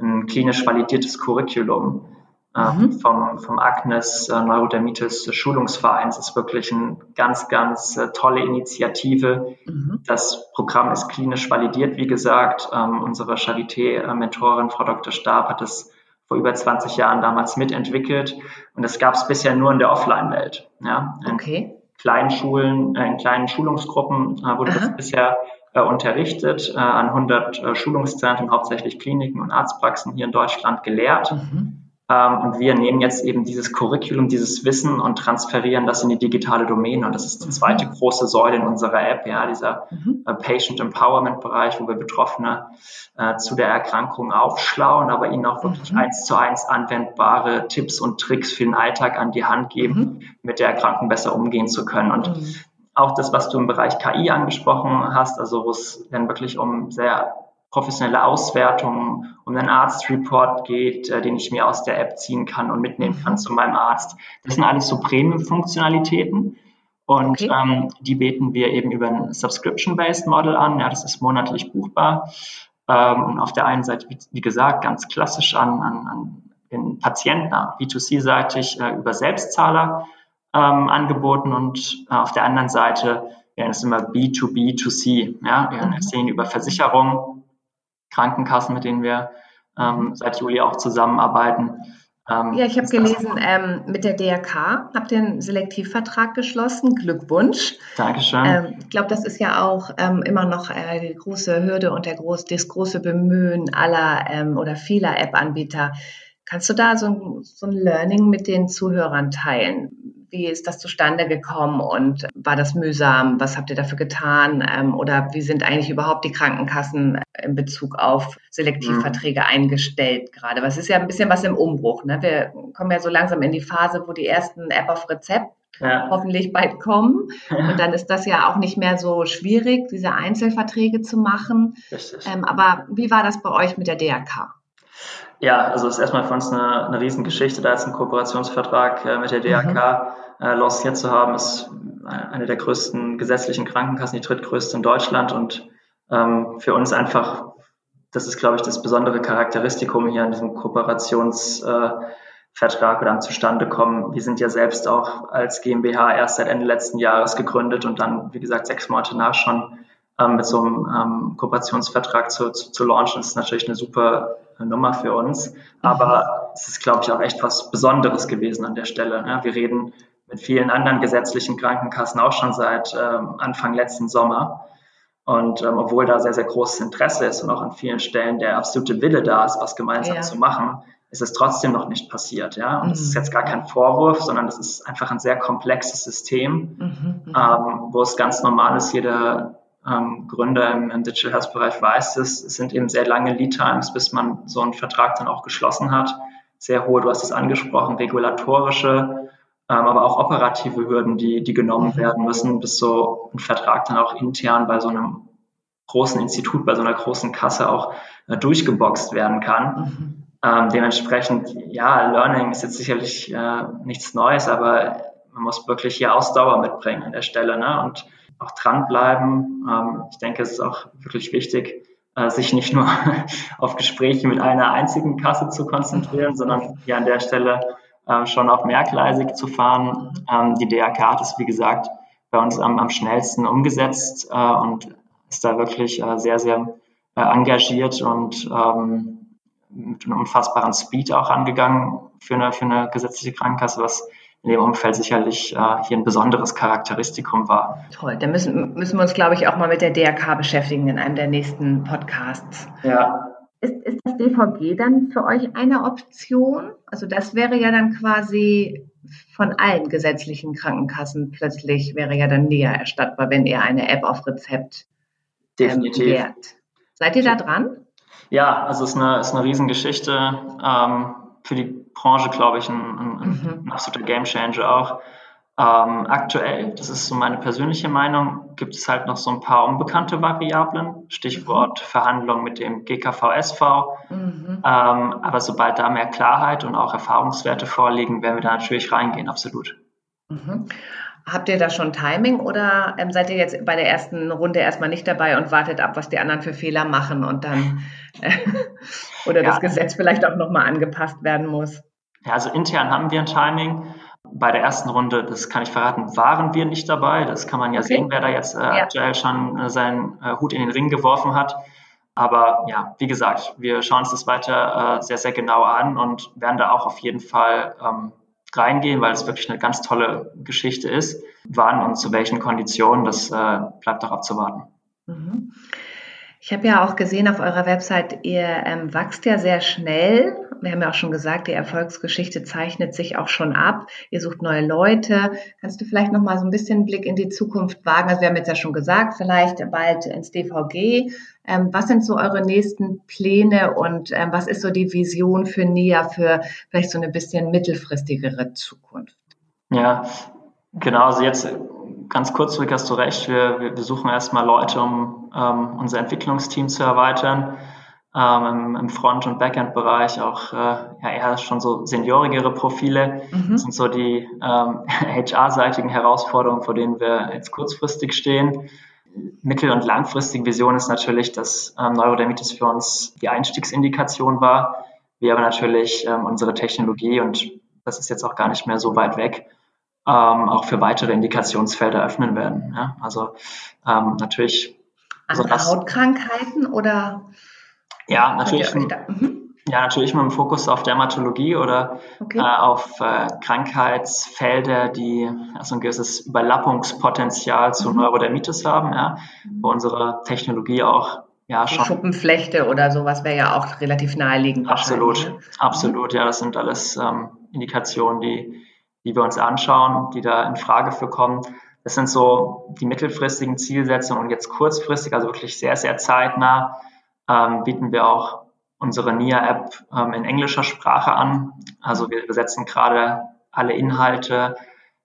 ein klinisch validiertes Curriculum mhm. vom, vom Agnes äh, Neurodermitis Schulungsvereins. Ist wirklich eine ganz, ganz äh, tolle Initiative. Mhm. Das Programm ist klinisch validiert, wie gesagt. Ähm, unsere Charité-Mentorin, Frau Dr. Stab, hat es vor über 20 Jahren damals mitentwickelt. Und das gab es bisher nur in der Offline-Welt. Ja? In okay. kleinen Schulen, äh, in kleinen Schulungsgruppen wurde Aha. das bisher äh, unterrichtet, äh, an 100 äh, Schulungszentren, hauptsächlich Kliniken und Arztpraxen hier in Deutschland gelehrt. Mhm. Ähm, und wir nehmen jetzt eben dieses Curriculum, dieses Wissen und transferieren das in die digitale Domäne. Und das ist die zweite mhm. große Säule in unserer App, ja, dieser mhm. äh, Patient Empowerment Bereich, wo wir Betroffene äh, zu der Erkrankung aufschlauen, aber ihnen auch wirklich mhm. eins zu eins anwendbare Tipps und Tricks für den Alltag an die Hand geben, mhm. mit der Erkrankung besser umgehen zu können. Und mhm auch das, was du im Bereich KI angesprochen hast, also wo es dann wirklich um sehr professionelle Auswertungen, um einen Arztreport geht, äh, den ich mir aus der App ziehen kann und mitnehmen kann zu meinem Arzt. Das sind alles so Premium-Funktionalitäten. Und okay. ähm, die beten wir eben über ein Subscription-Based Model an. Ja, das ist monatlich buchbar. Ähm, und auf der einen Seite, wie, gesagt, ganz klassisch an, an, an den Patienten, B2C-seitig äh, über Selbstzahler ähm, angeboten und äh, auf der anderen Seite wären es immer B2B2C. Ja? Wir mhm. sehen über Versicherungen, Krankenkassen, mit denen wir ähm, seit Juli auch zusammenarbeiten. Ähm, ja, ich habe gelesen, ähm, mit der DRK habt ihr einen Selektivvertrag geschlossen. Glückwunsch. Dankeschön. Ähm, ich glaube, das ist ja auch ähm, immer noch äh, die große Hürde und der groß, das große Bemühen aller ähm, oder vieler App-Anbieter. Kannst du da so ein, so ein Learning mit den Zuhörern teilen? Wie ist das zustande gekommen und war das mühsam? Was habt ihr dafür getan? Ähm, oder wie sind eigentlich überhaupt die Krankenkassen in Bezug auf Selektivverträge mhm. eingestellt gerade? Was ist ja ein bisschen was im Umbruch. Ne? Wir kommen ja so langsam in die Phase, wo die ersten App auf Rezept ja. hoffentlich bald kommen. Und dann ist das ja auch nicht mehr so schwierig, diese Einzelverträge zu machen. Ähm, aber wie war das bei euch mit der DRK? Ja, also es ist erstmal für uns eine, eine Riesengeschichte, da jetzt einen Kooperationsvertrag äh, mit der DRK mhm. äh, lanciert zu haben, ist eine der größten gesetzlichen Krankenkassen, die drittgrößte in Deutschland und ähm, für uns einfach, das ist, glaube ich, das besondere Charakteristikum hier an diesem Kooperationsvertrag äh, oder am Zustandekommen. Wir sind ja selbst auch als GmbH erst seit Ende letzten Jahres gegründet und dann, wie gesagt, sechs Monate nach schon ähm, mit so einem ähm, Kooperationsvertrag zu, zu, zu launchen, ist natürlich eine super Nummer für uns. Aber es ist, glaube ich, auch echt was Besonderes gewesen an der Stelle. Ne? Wir reden mit vielen anderen gesetzlichen Krankenkassen auch schon seit ähm, Anfang letzten Sommer. Und ähm, obwohl da sehr, sehr großes Interesse ist und auch an vielen Stellen der absolute Wille da ist, was gemeinsam ja. zu machen, ist es trotzdem noch nicht passiert. Ja? Und es mhm. ist jetzt gar kein Vorwurf, sondern es ist einfach ein sehr komplexes System, mhm, mhm. ähm, wo es ganz normal ist, jeder ähm, Gründer im, im Digital Health Bereich weiß es, es sind eben sehr lange Lead Times, bis man so einen Vertrag dann auch geschlossen hat. Sehr hohe, du hast es angesprochen, regulatorische, ähm, aber auch operative Hürden, die, die genommen mhm. werden müssen, bis so ein Vertrag dann auch intern bei so einem großen Institut, bei so einer großen Kasse auch äh, durchgeboxt werden kann. Mhm. Ähm, dementsprechend, ja, Learning ist jetzt sicherlich äh, nichts Neues, aber man muss wirklich hier Ausdauer mitbringen an der Stelle ne? und auch dranbleiben. Ähm, ich denke, es ist auch wirklich wichtig, äh, sich nicht nur auf Gespräche mit einer einzigen Kasse zu konzentrieren, sondern hier an der Stelle äh, schon auch mehrgleisig zu fahren. Ähm, die DRK hat es, wie gesagt, bei uns am, am schnellsten umgesetzt äh, und ist da wirklich sehr, sehr engagiert und ähm, mit einem unfassbaren Speed auch angegangen für eine, für eine gesetzliche Krankenkasse, was in dem Umfeld sicherlich äh, hier ein besonderes Charakteristikum war. Toll, da müssen, müssen wir uns, glaube ich, auch mal mit der DRK beschäftigen in einem der nächsten Podcasts. Ja. Ist, ist das DVG dann für euch eine Option? Also das wäre ja dann quasi von allen gesetzlichen Krankenkassen plötzlich wäre ja dann näher erstattbar, wenn ihr eine App auf Rezept ähm, Definitiv. Ähm, wärt. Seid ihr da dran? Ja, also es ist eine, ist eine Riesengeschichte. Ähm, für die Branche, glaube ich, ein, ein, mhm. ein absoluter Gamechanger auch. Ähm, aktuell, das ist so meine persönliche Meinung, gibt es halt noch so ein paar unbekannte Variablen, Stichwort mhm. Verhandlungen mit dem GKVSV. Mhm. Ähm, aber sobald da mehr Klarheit und auch Erfahrungswerte vorliegen, werden wir da natürlich reingehen, absolut. Mhm. Habt ihr da schon Timing oder ähm, seid ihr jetzt bei der ersten Runde erstmal nicht dabei und wartet ab, was die anderen für Fehler machen und dann äh, oder ja. das Gesetz vielleicht auch nochmal angepasst werden muss? Ja, also intern haben wir ein Timing. Bei der ersten Runde, das kann ich verraten, waren wir nicht dabei. Das kann man ja okay. sehen, wer da jetzt äh, ja. aktuell schon äh, seinen äh, Hut in den Ring geworfen hat. Aber ja, wie gesagt, wir schauen uns das weiter äh, sehr, sehr genau an und werden da auch auf jeden Fall ähm, reingehen, weil es wirklich eine ganz tolle Geschichte ist. Wann und zu welchen Konditionen, das äh, bleibt auch abzuwarten. Mhm. Ich habe ja auch gesehen auf eurer Website, ihr ähm, wächst ja sehr schnell. Wir haben ja auch schon gesagt, die Erfolgsgeschichte zeichnet sich auch schon ab. Ihr sucht neue Leute. Kannst du vielleicht noch mal so ein bisschen einen Blick in die Zukunft wagen? Also wir haben jetzt ja schon gesagt, vielleicht bald ins DVG. Ähm, was sind so eure nächsten Pläne und ähm, was ist so die Vision für NIA für vielleicht so eine bisschen mittelfristigere Zukunft? Ja, genau. Also jetzt ganz kurzfristig hast du recht. Wir, wir, wir suchen erstmal Leute, um ähm, unser Entwicklungsteam zu erweitern. Ähm, im, im Front- und Backend-Bereich auch äh, ja, eher schon so seniorigere Profile. Mhm. Das sind so die ähm, HR-seitigen Herausforderungen, vor denen wir jetzt kurzfristig stehen. Mittel- und langfristige Vision ist natürlich, dass ähm, Neurodermitis für uns die Einstiegsindikation war. Wir aber natürlich ähm, unsere Technologie und das ist jetzt auch gar nicht mehr so weit weg, ähm, auch für weitere Indikationsfelder öffnen werden. Ja? Also ähm, natürlich. Andere also Hautkrankheiten oder? Ja, natürlich. Mhm. Ja, natürlich mit dem Fokus auf Dermatologie oder okay. äh, auf äh, Krankheitsfelder, die also ein gewisses Überlappungspotenzial zu mhm. Neurodermitis haben, ja, wo unsere Technologie auch ja schon. Schuppenflechte oder sowas wäre ja auch relativ naheliegend. Absolut, ne? absolut, ja, das sind alles ähm, Indikationen, die die wir uns anschauen, die da in Frage für kommen. Das sind so die mittelfristigen Zielsetzungen und jetzt kurzfristig, also wirklich sehr, sehr zeitnah, ähm, bieten wir auch unsere NIA-App ähm, in englischer Sprache an. Also wir besetzen gerade alle Inhalte,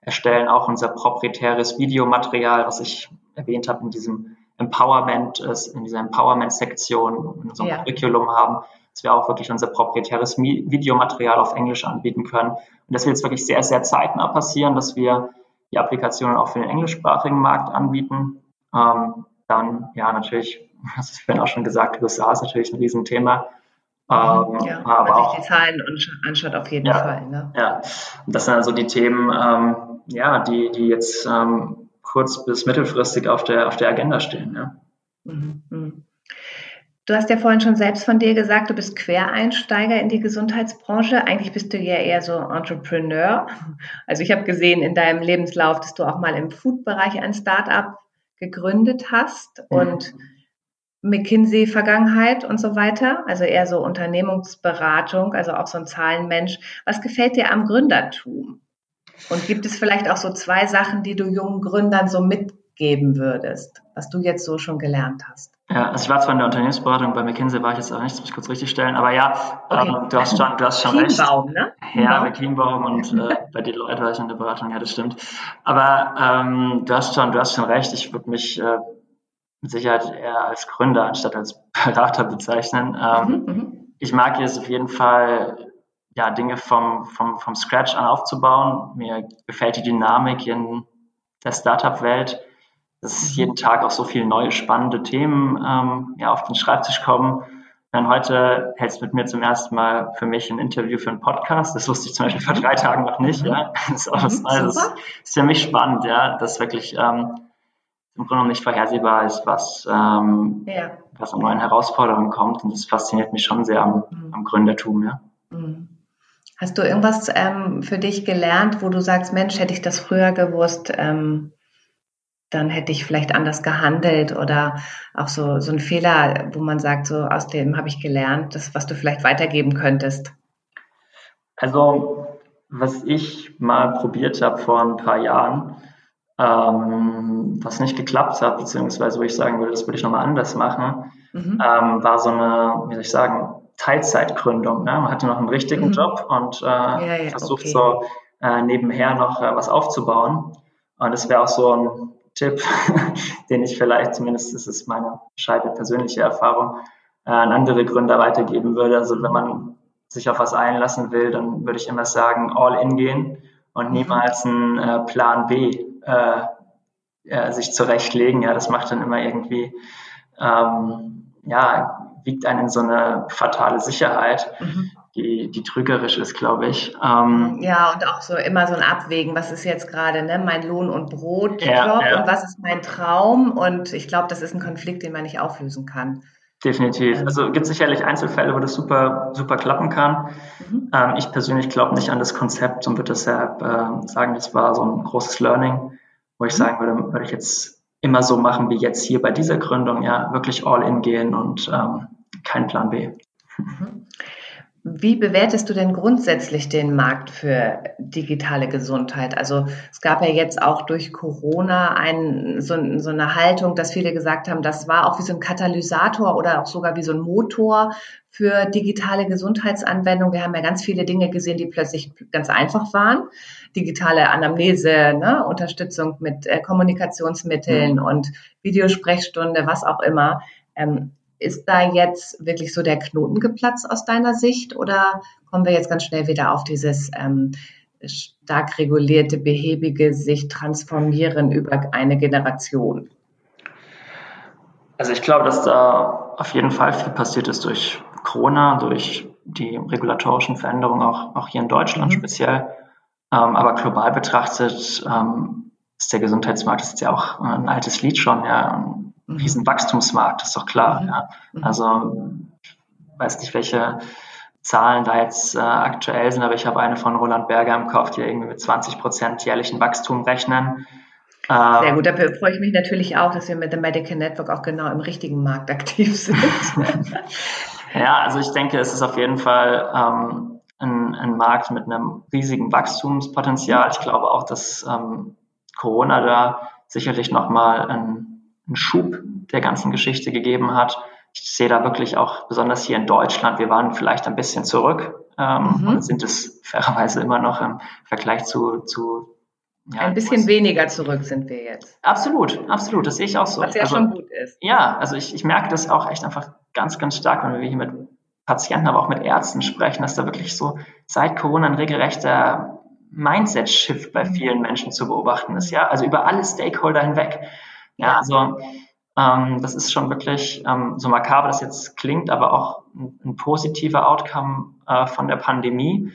erstellen auch unser proprietäres Videomaterial, was ich erwähnt habe in diesem Empowerment, in dieser Empowerment-Sektion in unserem ja. Curriculum haben dass wir auch wirklich unser proprietäres Videomaterial auf Englisch anbieten können. Und das wird jetzt wirklich sehr, sehr zeitnah passieren, dass wir die Applikationen auch für den englischsprachigen Markt anbieten. Ähm, dann, ja, natürlich, das ist vorhin auch schon gesagt, USA ist natürlich ein Riesenthema. Ähm, ja, aber man auch, sich die Zahlen anschaut, auf jeden ja, Fall. Ne? Ja, und das sind also die Themen, ähm, ja, die, die jetzt ähm, kurz- bis mittelfristig auf der, auf der Agenda stehen. Ja. Mhm. mhm. Du hast ja vorhin schon selbst von dir gesagt, du bist Quereinsteiger in die Gesundheitsbranche. Eigentlich bist du ja eher so Entrepreneur. Also ich habe gesehen in deinem Lebenslauf, dass du auch mal im Food-Bereich ein Startup gegründet hast mhm. und McKinsey-Vergangenheit und so weiter. Also eher so Unternehmensberatung, also auch so ein Zahlenmensch. Was gefällt dir am Gründertum? Und gibt es vielleicht auch so zwei Sachen, die du jungen Gründern so mitgeben würdest, was du jetzt so schon gelernt hast? Ja, also ich war zwar in der Unternehmensberatung, bei McKinsey war ich jetzt auch nicht, das muss ich kurz richtig stellen, aber ja, okay. ähm, du, hast schon, du hast schon recht. Ne? Ja, bei Kienbaum und äh, bei Deloitte war ich in der Beratung, ja, das stimmt. Aber ähm, du hast schon, du hast schon recht, ich würde mich äh, mit Sicherheit eher als Gründer anstatt als Berater bezeichnen. Ähm, mhm, mhm, ich mag es auf jeden Fall, ja, Dinge vom, vom, vom Scratch an aufzubauen. Mir gefällt die Dynamik in der Startup-Welt, dass mhm. jeden Tag auch so viele neue spannende Themen ähm, ja, auf den Schreibtisch kommen. Dann heute hältst du mit mir zum ersten Mal für mich ein Interview für einen Podcast. Das wusste ich zum Beispiel vor drei Tagen noch nicht. Ja. Das ist, auch was mhm, Neues. Das ist für mich spannend, ja, das wirklich ähm, im Grunde genommen nicht vorhersehbar ist, was, ähm, ja. was an neuen Herausforderungen kommt. Und das fasziniert mich schon sehr am, mhm. am Gründertum. Ja. Mhm. Hast du irgendwas ähm, für dich gelernt, wo du sagst, Mensch, hätte ich das früher gewusst, ähm, dann hätte ich vielleicht anders gehandelt oder auch so, so ein Fehler, wo man sagt, so aus dem habe ich gelernt, das, was du vielleicht weitergeben könntest? Also, was ich mal probiert habe vor ein paar Jahren, ähm, was nicht geklappt hat, beziehungsweise wo ich sagen würde, das würde ich nochmal anders machen, mhm. ähm, war so eine, wie soll ich sagen, Teilzeitgründung. Ne? Man hatte noch einen richtigen mhm. Job und äh, ja, ja, versucht okay. so äh, nebenher noch äh, was aufzubauen. Und das wäre auch so ein Tipp, den ich vielleicht, zumindest ist es meine scheide persönliche Erfahrung, äh, an andere Gründer weitergeben würde. Also wenn man sich auf was einlassen will, dann würde ich immer sagen, all in gehen und mhm. niemals einen äh, Plan B äh, ja, sich zurechtlegen. Ja, das macht dann immer irgendwie, ähm, ja, wiegt einen in so eine fatale Sicherheit. Mhm die, die trügerisch ist, glaube ich. Ähm, ja, und auch so immer so ein Abwägen, was ist jetzt gerade ne, mein Lohn- und Brotjob ja, ja. und was ist mein Traum? Und ich glaube, das ist ein Konflikt, den man nicht auflösen kann. Definitiv. Ähm. Also gibt sicherlich Einzelfälle, wo das super, super klappen kann. Mhm. Ähm, ich persönlich glaube nicht an das Konzept und würde deshalb äh, sagen, das war so ein großes Learning, wo ich mhm. sagen würde, würde ich jetzt immer so machen wie jetzt hier bei dieser Gründung, ja, wirklich all in gehen und ähm, kein Plan B. Mhm. Wie bewertest du denn grundsätzlich den Markt für digitale Gesundheit? Also es gab ja jetzt auch durch Corona ein, so, so, eine Haltung, dass viele gesagt haben, das war auch wie so ein Katalysator oder auch sogar wie so ein Motor für digitale Gesundheitsanwendungen. Wir haben ja ganz viele Dinge gesehen, die plötzlich ganz einfach waren. Digitale Anamnese, ne? Unterstützung mit äh, Kommunikationsmitteln mhm. und Videosprechstunde, was auch immer. Ähm, ist da jetzt wirklich so der Knoten geplatzt aus deiner Sicht oder kommen wir jetzt ganz schnell wieder auf dieses ähm, stark regulierte, behäbige sich transformieren über eine Generation? Also ich glaube, dass da auf jeden Fall viel passiert ist durch Corona, durch die regulatorischen Veränderungen, auch, auch hier in Deutschland mhm. speziell. Ähm, aber global betrachtet ähm, ist der Gesundheitsmarkt ist ja auch ein altes Lied schon. Ja ein riesen Wachstumsmarkt, ist doch klar. Mhm. Ja. Mhm. Also weiß nicht, welche Zahlen da jetzt äh, aktuell sind, aber ich habe eine von Roland Berger im Kopf, die irgendwie mit 20 Prozent jährlichen Wachstum rechnen. Ähm, Sehr gut, dafür freue ich mich natürlich auch, dass wir mit dem Medical Network auch genau im richtigen Markt aktiv sind. ja, also ich denke, es ist auf jeden Fall ähm, ein, ein, Markt mit einem riesigen Wachstumspotenzial. Ich glaube auch, dass ähm, Corona da sicherlich nochmal ein einen Schub der ganzen Geschichte gegeben hat. Ich sehe da wirklich auch, besonders hier in Deutschland, wir waren vielleicht ein bisschen zurück ähm, mhm. und sind es fairerweise immer noch im Vergleich zu, zu ja, ein bisschen weniger zurück sind wir jetzt. Absolut, absolut, das sehe ich auch so. Was ja also, schon gut ist. Ja, also ich, ich merke das auch echt einfach ganz, ganz stark, wenn wir hier mit Patienten, aber auch mit Ärzten sprechen, dass da wirklich so seit Corona ein regelrechter Mindset-Shift bei mhm. vielen Menschen zu beobachten ist, ja, also über alle Stakeholder hinweg. Ja, also ähm, das ist schon wirklich, ähm, so makaber das jetzt klingt, aber auch ein, ein positiver Outcome äh, von der Pandemie.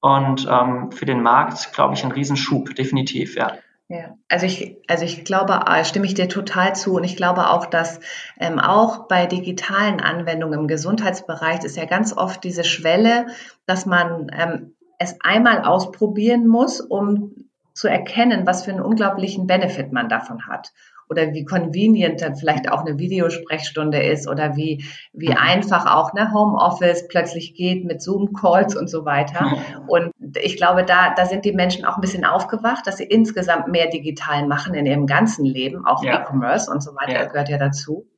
Und ähm, für den Markt, glaube ich, ein Riesenschub, definitiv, ja. Ja, also ich, also ich glaube, äh, stimme ich dir total zu und ich glaube auch, dass ähm, auch bei digitalen Anwendungen im Gesundheitsbereich ist ja ganz oft diese Schwelle, dass man ähm, es einmal ausprobieren muss, um zu erkennen, was für einen unglaublichen Benefit man davon hat oder wie convenient dann vielleicht auch eine Videosprechstunde ist oder wie, wie mhm. einfach auch eine Homeoffice plötzlich geht mit Zoom-Calls und so weiter. Und ich glaube, da, da sind die Menschen auch ein bisschen aufgewacht, dass sie insgesamt mehr digital machen in ihrem ganzen Leben, auch ja. E-Commerce und so weiter ja. gehört ja dazu.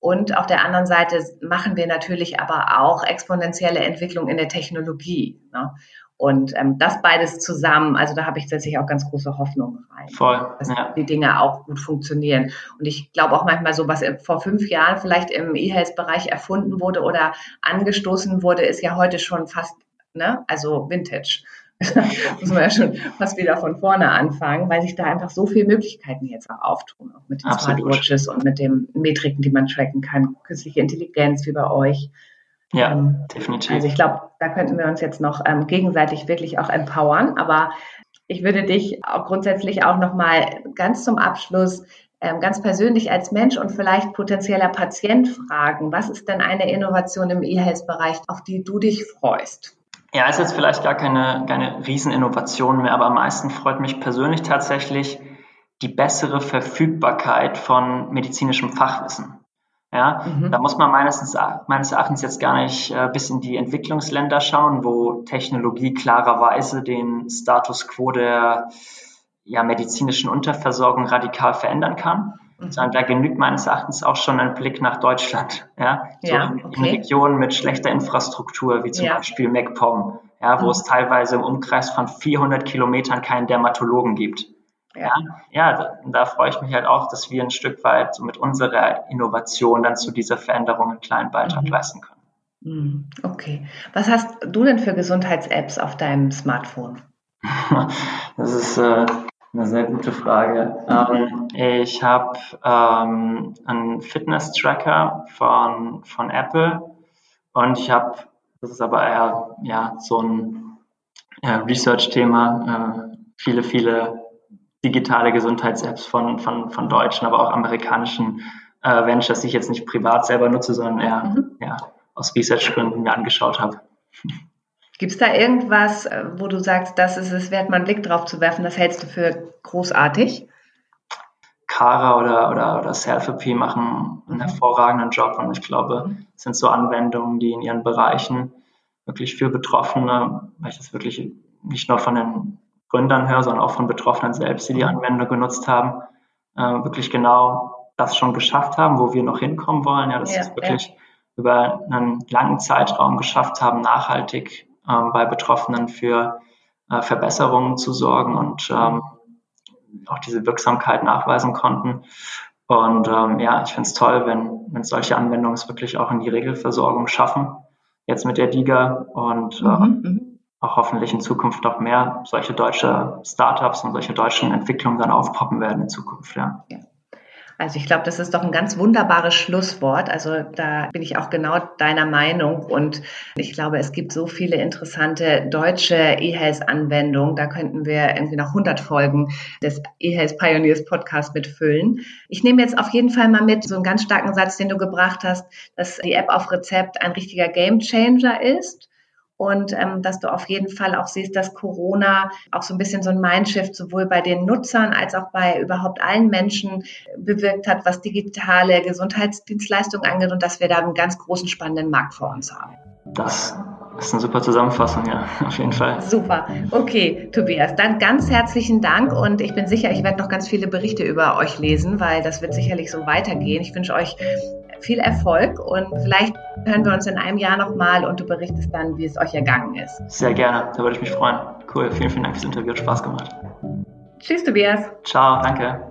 Und auf der anderen Seite machen wir natürlich aber auch exponentielle Entwicklung in der Technologie. Ne? Und ähm, das beides zusammen, also da habe ich tatsächlich auch ganz große Hoffnung rein, Voll, dass ja. die Dinge auch gut funktionieren. Und ich glaube auch manchmal so, was vor fünf Jahren vielleicht im E-Health-Bereich erfunden wurde oder angestoßen wurde, ist ja heute schon fast, ne, also Vintage. muss man ja schon fast wieder von vorne anfangen, weil sich da einfach so viele Möglichkeiten jetzt auch auftun, auch mit den Absolut. Smartwatches und mit den Metriken, die man tracken kann, künstliche Intelligenz wie bei euch. Ja, ähm, definitiv. Also ich glaube, da könnten wir uns jetzt noch ähm, gegenseitig wirklich auch empowern. Aber ich würde dich auch grundsätzlich auch noch mal ganz zum Abschluss ähm, ganz persönlich als Mensch und vielleicht potenzieller Patient fragen, was ist denn eine Innovation im E-Health-Bereich, auf die du dich freust? Ja, ist jetzt vielleicht gar keine, keine Rieseninnovation mehr, aber am meisten freut mich persönlich tatsächlich die bessere Verfügbarkeit von medizinischem Fachwissen. Ja, mhm. da muss man meines, meines Erachtens jetzt gar nicht äh, bis in die Entwicklungsländer schauen, wo Technologie klarerweise den Status quo der ja, medizinischen Unterversorgung radikal verändern kann. Mhm. Sondern da genügt meines Erachtens auch schon ein Blick nach Deutschland. Ja, so ja, in, okay. in, Regionen mit schlechter Infrastruktur, wie zum ja. Beispiel MacPom, ja, wo mhm. es teilweise im Umkreis von 400 Kilometern keinen Dermatologen gibt. Ja, ja da, da, freue ich mich halt auch, dass wir ein Stück weit so mit unserer Innovation dann zu dieser Veränderung einen kleinen Beitrag mhm. leisten können. Mhm. Okay. Was hast du denn für Gesundheits-Apps auf deinem Smartphone? das ist äh, eine sehr gute Frage. Ähm, ich habe ähm, einen Fitness-Tracker von, von Apple und ich habe, das ist aber eher ja, so ein äh, Research-Thema, äh, viele, viele digitale Gesundheits-Apps von, von, von deutschen, aber auch amerikanischen äh, Ventures, die ich jetzt nicht privat selber nutze, sondern eher mhm. ja, aus Research-Gründen mir angeschaut habe. Gibt es da irgendwas, äh, wo du sagst, das ist es wert, mal einen Blick drauf zu werfen, das hältst du für großartig? Kara oder, oder, oder Selfie machen einen mhm. hervorragenden Job und ich glaube, mhm. es sind so Anwendungen, die in ihren Bereichen wirklich für Betroffene, weil ich das wirklich nicht nur von den Gründern höre, sondern auch von Betroffenen selbst, die die mhm. Anwendung genutzt haben, äh, wirklich genau das schon geschafft haben, wo wir noch hinkommen wollen. Ja, dass ja, sie es wirklich ja. über einen langen Zeitraum geschafft haben, nachhaltig ähm, bei Betroffenen für äh, Verbesserungen zu sorgen und ähm, auch diese Wirksamkeit nachweisen konnten. Und ähm, ja, ich finde es toll, wenn, wenn solche Anwendungen es wirklich auch in die Regelversorgung schaffen. Jetzt mit der DIGA und mhm, ähm, mhm auch hoffentlich in Zukunft noch mehr solche deutsche Startups und solche deutschen Entwicklungen dann aufpoppen werden in Zukunft. Ja. ja. Also ich glaube, das ist doch ein ganz wunderbares Schlusswort. Also da bin ich auch genau deiner Meinung und ich glaube, es gibt so viele interessante deutsche E-Health-Anwendungen. Da könnten wir irgendwie noch 100 Folgen des E-Health Pioneers Podcast mitfüllen. Ich nehme jetzt auf jeden Fall mal mit so einen ganz starken Satz, den du gebracht hast, dass die App auf Rezept ein richtiger Gamechanger ist und ähm, dass du auf jeden Fall auch siehst, dass Corona auch so ein bisschen so ein Mindshift sowohl bei den Nutzern als auch bei überhaupt allen Menschen bewirkt hat, was digitale Gesundheitsdienstleistungen angeht und dass wir da einen ganz großen spannenden Markt vor uns haben. Das ist eine super Zusammenfassung, ja, auf jeden Fall. Super. Okay, Tobias, dann ganz herzlichen Dank und ich bin sicher, ich werde noch ganz viele Berichte über euch lesen, weil das wird sicherlich so weitergehen. Ich wünsche euch viel Erfolg und vielleicht hören wir uns in einem Jahr nochmal und du berichtest dann, wie es euch ergangen ist. Sehr gerne, da würde ich mich freuen. Cool, vielen, vielen Dank fürs Interview, hat Spaß gemacht. Tschüss, Tobias. Ciao, danke.